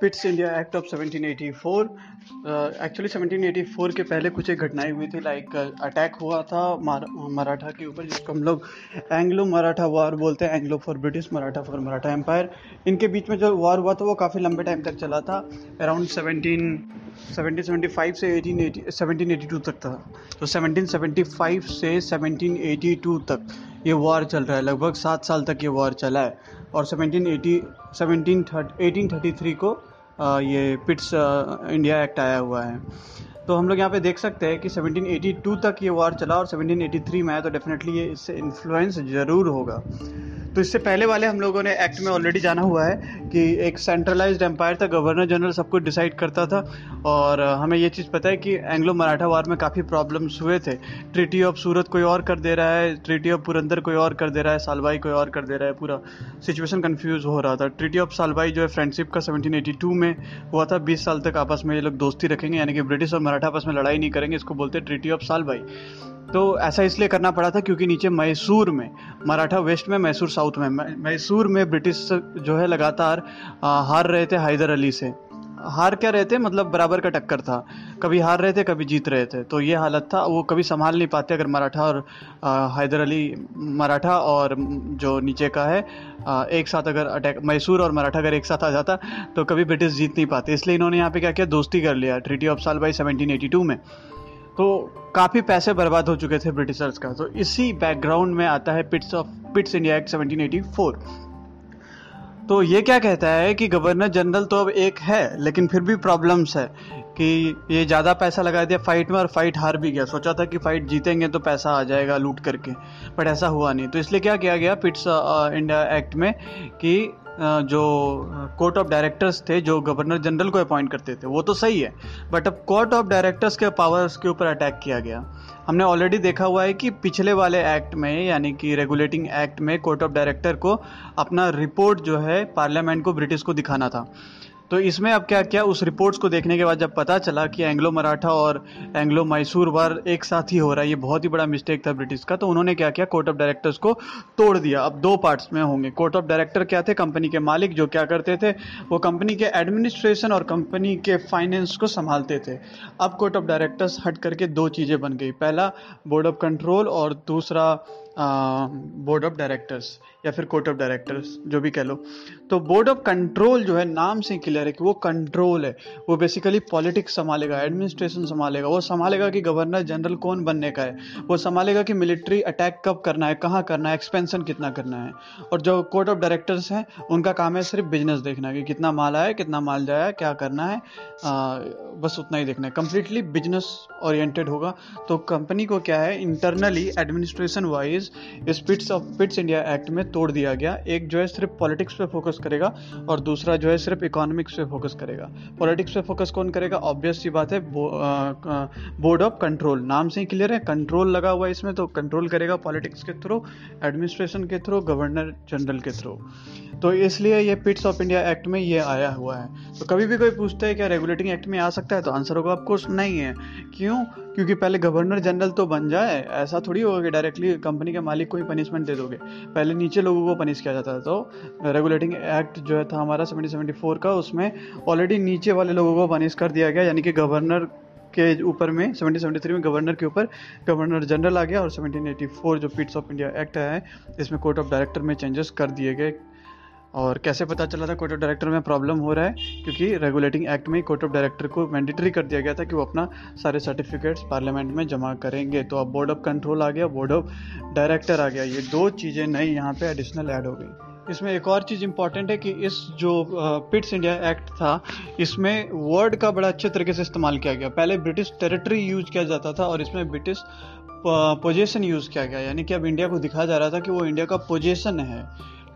Pitt's India act of 1784 actually uh, 1784 के पहले कुछ एक घटनाएँ हुई थी लाइक अटैक uh, हुआ था मराठा के ऊपर जिसको हम लोग एंग्लो मराठा वॉर बोलते हैं Anglo for British Maratha for Maratha empire इनके बीच में जो वॉर हुआ था वो काफ़ी लंबे टाइम तक चला था around seventeen seventeen seventy five से eighteen eighty seventeen eighty two तक था। तो सेवनटीन सेवेंटी फाइव से सेवनटीन एटी टू तक ये वॉर चल रहा है लगभग सात साल तक ये वॉर चला है। और seventeen eighty eighteen thirty three को ये पिट्स इंडिया एक्ट आया हुआ है। तो हम लोग यहाँ पे देख सकते हैं कि 1782 तक ये वार चला और 1783 में आया तो डेफिनेटली ये इससे इन्फ्लुएंस ज़रूर होगा। तो इससे पहले वाले हम लोगों ने एक्ट में ऑलरेडी जाना हुआ है कि एक सेंट्रलाइज्ड एम्पायर था गवर्नर जनरल सब कुछ डिसाइड करता था और हमें ये चीज़ पता है कि एंग्लो मराठा वार में काफ़ी प्रॉब्लम्स हुए थे। ट्रीटी ऑफ़ सूरत कोई और कर दे रहा है ट्रीटी ऑफ़ पुरंदर कोई और कर दे रहा है सालबाई कोई और कर दे रहा है, पूरा सिचुएशन कन्फ्यूज़ हो रहा था। ट्रीटी ऑफ़ सालबाई जो है फ्रेंडशिप का सेवनटीन में हुआ था, बीस साल तक आपस में ये लोग दोस्ती रखेंगे, यानी कि ब्रिटिश और मराठा आपस में लड़ाई नहीं करेंगे, इसको बोलते हैं ट्रीटी ऑफ़ सालबाई तो ऐसा इसलिए करना पड़ा था क्योंकि नीचे मैसूर में मराठा वेस्ट में मैसूर साउथ में मैसूर में ब्रिटिश जो है लगातार हार रहे थे हैदर अली से। हार क्या रहे थे? मतलब बराबर का टक्कर था। कभी हार रहे थे कभी जीत रहे थे। तो ये हालत था। वो कभी संभाल नहीं पाते अगर मराठा और हैदर अली मराठा और जो नीचे का है आ, एक साथ अगर अटैक मैसूर और मराठा अगर एक साथ आ जाता तो कभी ब्रिटिश जीत नहीं पाते। इसलिए इन्होंने यहाँ पे क्या किया? दोस्ती कर लिया। Treaty of Salbai seventeen में। तो काफ़ी पैसे बर्बाद हो चुके थे ब्रिटिशर्स का। तो इसी बैकग्राउंड में आता है Pitt's of Pitt's India act 1784 तो ये क्या कहता है कि गवर्नर जनरल तो अब एक है, लेकिन फिर भी प्रॉब्लम्स है कि ये ज़्यादा पैसा लगा दिया फाइट में और फाइट हार भी गया। सोचा था कि फाइट जीतेंगे तो पैसा आ जाएगा लूट करके बट ऐसा हुआ नहीं। तो इसलिए क्या किया गया पिट्स इंडिया एक्ट में कि जो कोर्ट ऑफ़ डायरेक्टर्स थे, जो गवर्नर जनरल को अपॉइंट करते थे, वो तो सही है बट अब कोर्ट ऑफ़ डायरेक्टर्स के पावर्स के ऊपर अटैक किया गया। हमने ऑलरेडी देखा हुआ है कि पिछले वाले एक्ट में, यानी कि रेगुलेटिंग एक्ट में कोर्ट ऑफ़ डायरेक्टर को अपना रिपोर्ट जो है पार्लियामेंट को ब्रिटिश को दिखाना था। तो इसमें अब क्या क्या उस रिपोर्ट्स को देखने के बाद जब पता चला कि एंग्लो मराठा और एंग्लो मैसूर वार एक साथ ही हो रहा है, ये बहुत ही बड़ा मिस्टेक था ब्रिटिश का तो उन्होंने क्या किया? कोर्ट ऑफ़ डायरेक्टर्स को तोड़ दिया। अब दो पार्ट्स में होंगे। कोर्ट ऑफ़ डायरेक्टर क्या थे? कंपनी के मालिक जो क्या करते थे? वो कंपनी के एडमिनिस्ट्रेशन और कंपनी के फाइनेंस को संभालते थे। अब कोर्ट ऑफ़ डायरेक्टर्स हट करके दो चीज़ें बन गई। पहला बोर्ड ऑफ़ कंट्रोल और दूसरा बोर्ड ऑफ़ डायरेक्टर्स या फिर कोर्ट ऑफ़ डायरेक्टर्स जो भी कह लो। तो बोर्ड ऑफ़ कंट्रोल जो है नाम से क्लियर है कि वो कंट्रोल है। वो बेसिकली पॉलिटिक्स संभालेगा एडमिनिस्ट्रेशन संभालेगा। वो संभालेगा कि गवर्नर जनरल कौन बनने का है। वो संभालेगा कि मिलिट्री अटैक कब करना है कहाँ करना है एक्सपेंशन कितना करना है। और जो कोर्ट ऑफ़ डायरेक्टर्स हैं उनका काम है सिर्फ़ बिज़नेस देखना कि कितना माल आया कितना माल जाया क्या करना है। आ, बस उतना ही देखना है। कंप्लीटली बिज़नेस ओरिएंटेड होगा। तो कंपनी को क्या है इंटरनली एडमिनिस्ट्रेशन वाइज इस Pitt's of Pitt's India act में तोड़ दिया गया। एक जो है सिर्फ़ पॉलिटिक्स पे फोकस करेगा और दूसरा जो है सिर्फ़ इकोनॉमिक्स पे फोकस करेगा। पॉलिटिक्स पे फोकस कौन करेगा? ऑब्वियस सी बात है बोर्ड ऑफ़ कंट्रोल नाम से ही क्लियर है कंट्रोल लगा हुआ है इसमें तो कंट्रोल करेगा पॉलिटिक्स के थ्रू एडमिनिस्ट्रेशन के थ्रू गवर्नर जनरल के थ्रू तो इसलिए ये पिट्स ऑफ़ इंडिया एक्ट में ये आया हुआ है। तो कभी भी कोई पूछता है, क्या रेगुलेटिंग एक्ट में आ सकता है? तो आंसर होगा ऑफकोर्स नहीं है। क्यों? क्योंकि पहले गवर्नर जनरल तो बन जाए, ऐसा थोड़ी होगा कि डायरेक्टली कंपनी के मालिक को ही पनिशमेंट दे दोगे। पहले नीचे लोगों को पनिश किया जाता था। तो रेगुलेटिंग एक्ट जो था हमारा सेवेंटी सेवेंटी फोर का, उसमें ऑलरेडी नीचे वाले लोगों को पनिश कर दिया गया। यानी कि गवर्नर के ऊपर में 1773 में गवर्नर के ऊपर गवर्नर जनरल आ गया और 1784 जो पिट्स ऑफ़ इंडिया एक्ट है, इसमें कोर्ट ऑफ़ डायरेक्टर में चेंजेस कर दिए गए। और कैसे पता चला था कोर्ट ऑफ़ डायरेक्टर में प्रॉब्लम हो रहा है? क्योंकि रेगुलेटिंग एक्ट में कोर्ट ऑफ़ डायरेक्टर को मैंडेटरी कर दिया गया था कि वो अपना सारे सर्टिफिकेट्स पार्लियामेंट में जमा करेंगे। तो अब बोर्ड ऑफ़ कंट्रोल आ गया बोर्ड ऑफ़ डायरेक्टर आ गया। ये दो चीज़ें नई यहाँ पे एडिशनल ऐड हो गई। इसमें एक और चीज़ इंपॉर्टेंट है कि इस जो पिट्स इंडिया एक्ट था, इसमें वर्ड का बड़ा अच्छे तरीके से इस्तेमाल किया गया। पहले ब्रिटिश टेरिटरी यूज़ किया जाता था और इसमें ब्रिटिश पोजेशन यूज़ किया गया। यानी कि अब इंडिया को दिखाया जा रहा था कि वो इंडिया का पोजेशन है।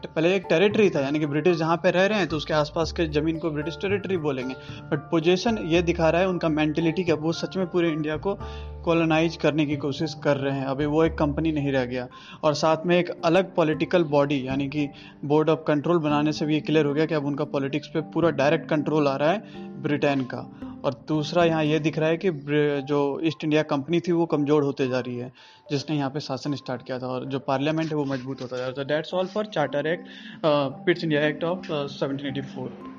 पहले एक टेरिटरी था, यानी कि ब्रिटिश जहाँ पे रह रहे हैं तो उसके आसपास के ज़मीन को ब्रिटिश टेरिटरी बोलेंगे। बट पोजेशन ये दिखा रहा है उनका मेंटेलिटी क्या वो सच में पूरे इंडिया को कॉलोनाइज करने की कोशिश कर रहे हैं। अभी वो एक कंपनी नहीं रह गया। और साथ में एक अलग पॉलिटिकल बॉडी यानी कि बोर्ड ऑफ़ कंट्रोल बनाने से भी ये क्लियर हो गया कि अब उनका पॉलिटिक्स पे पूरा डायरेक्ट कंट्रोल आ रहा है ब्रिटेन का। और दूसरा यहाँ ये दिख रहा है कि जो ईस्ट इंडिया कंपनी थी, वो कमज़ोर होते जा रही है, जिसने यहाँ पे शासन स्टार्ट किया था और जो पार्लियामेंट है, वो मज़बूत होता जा रहा था that's all for charter act Pitt's India act of seventeen eighty four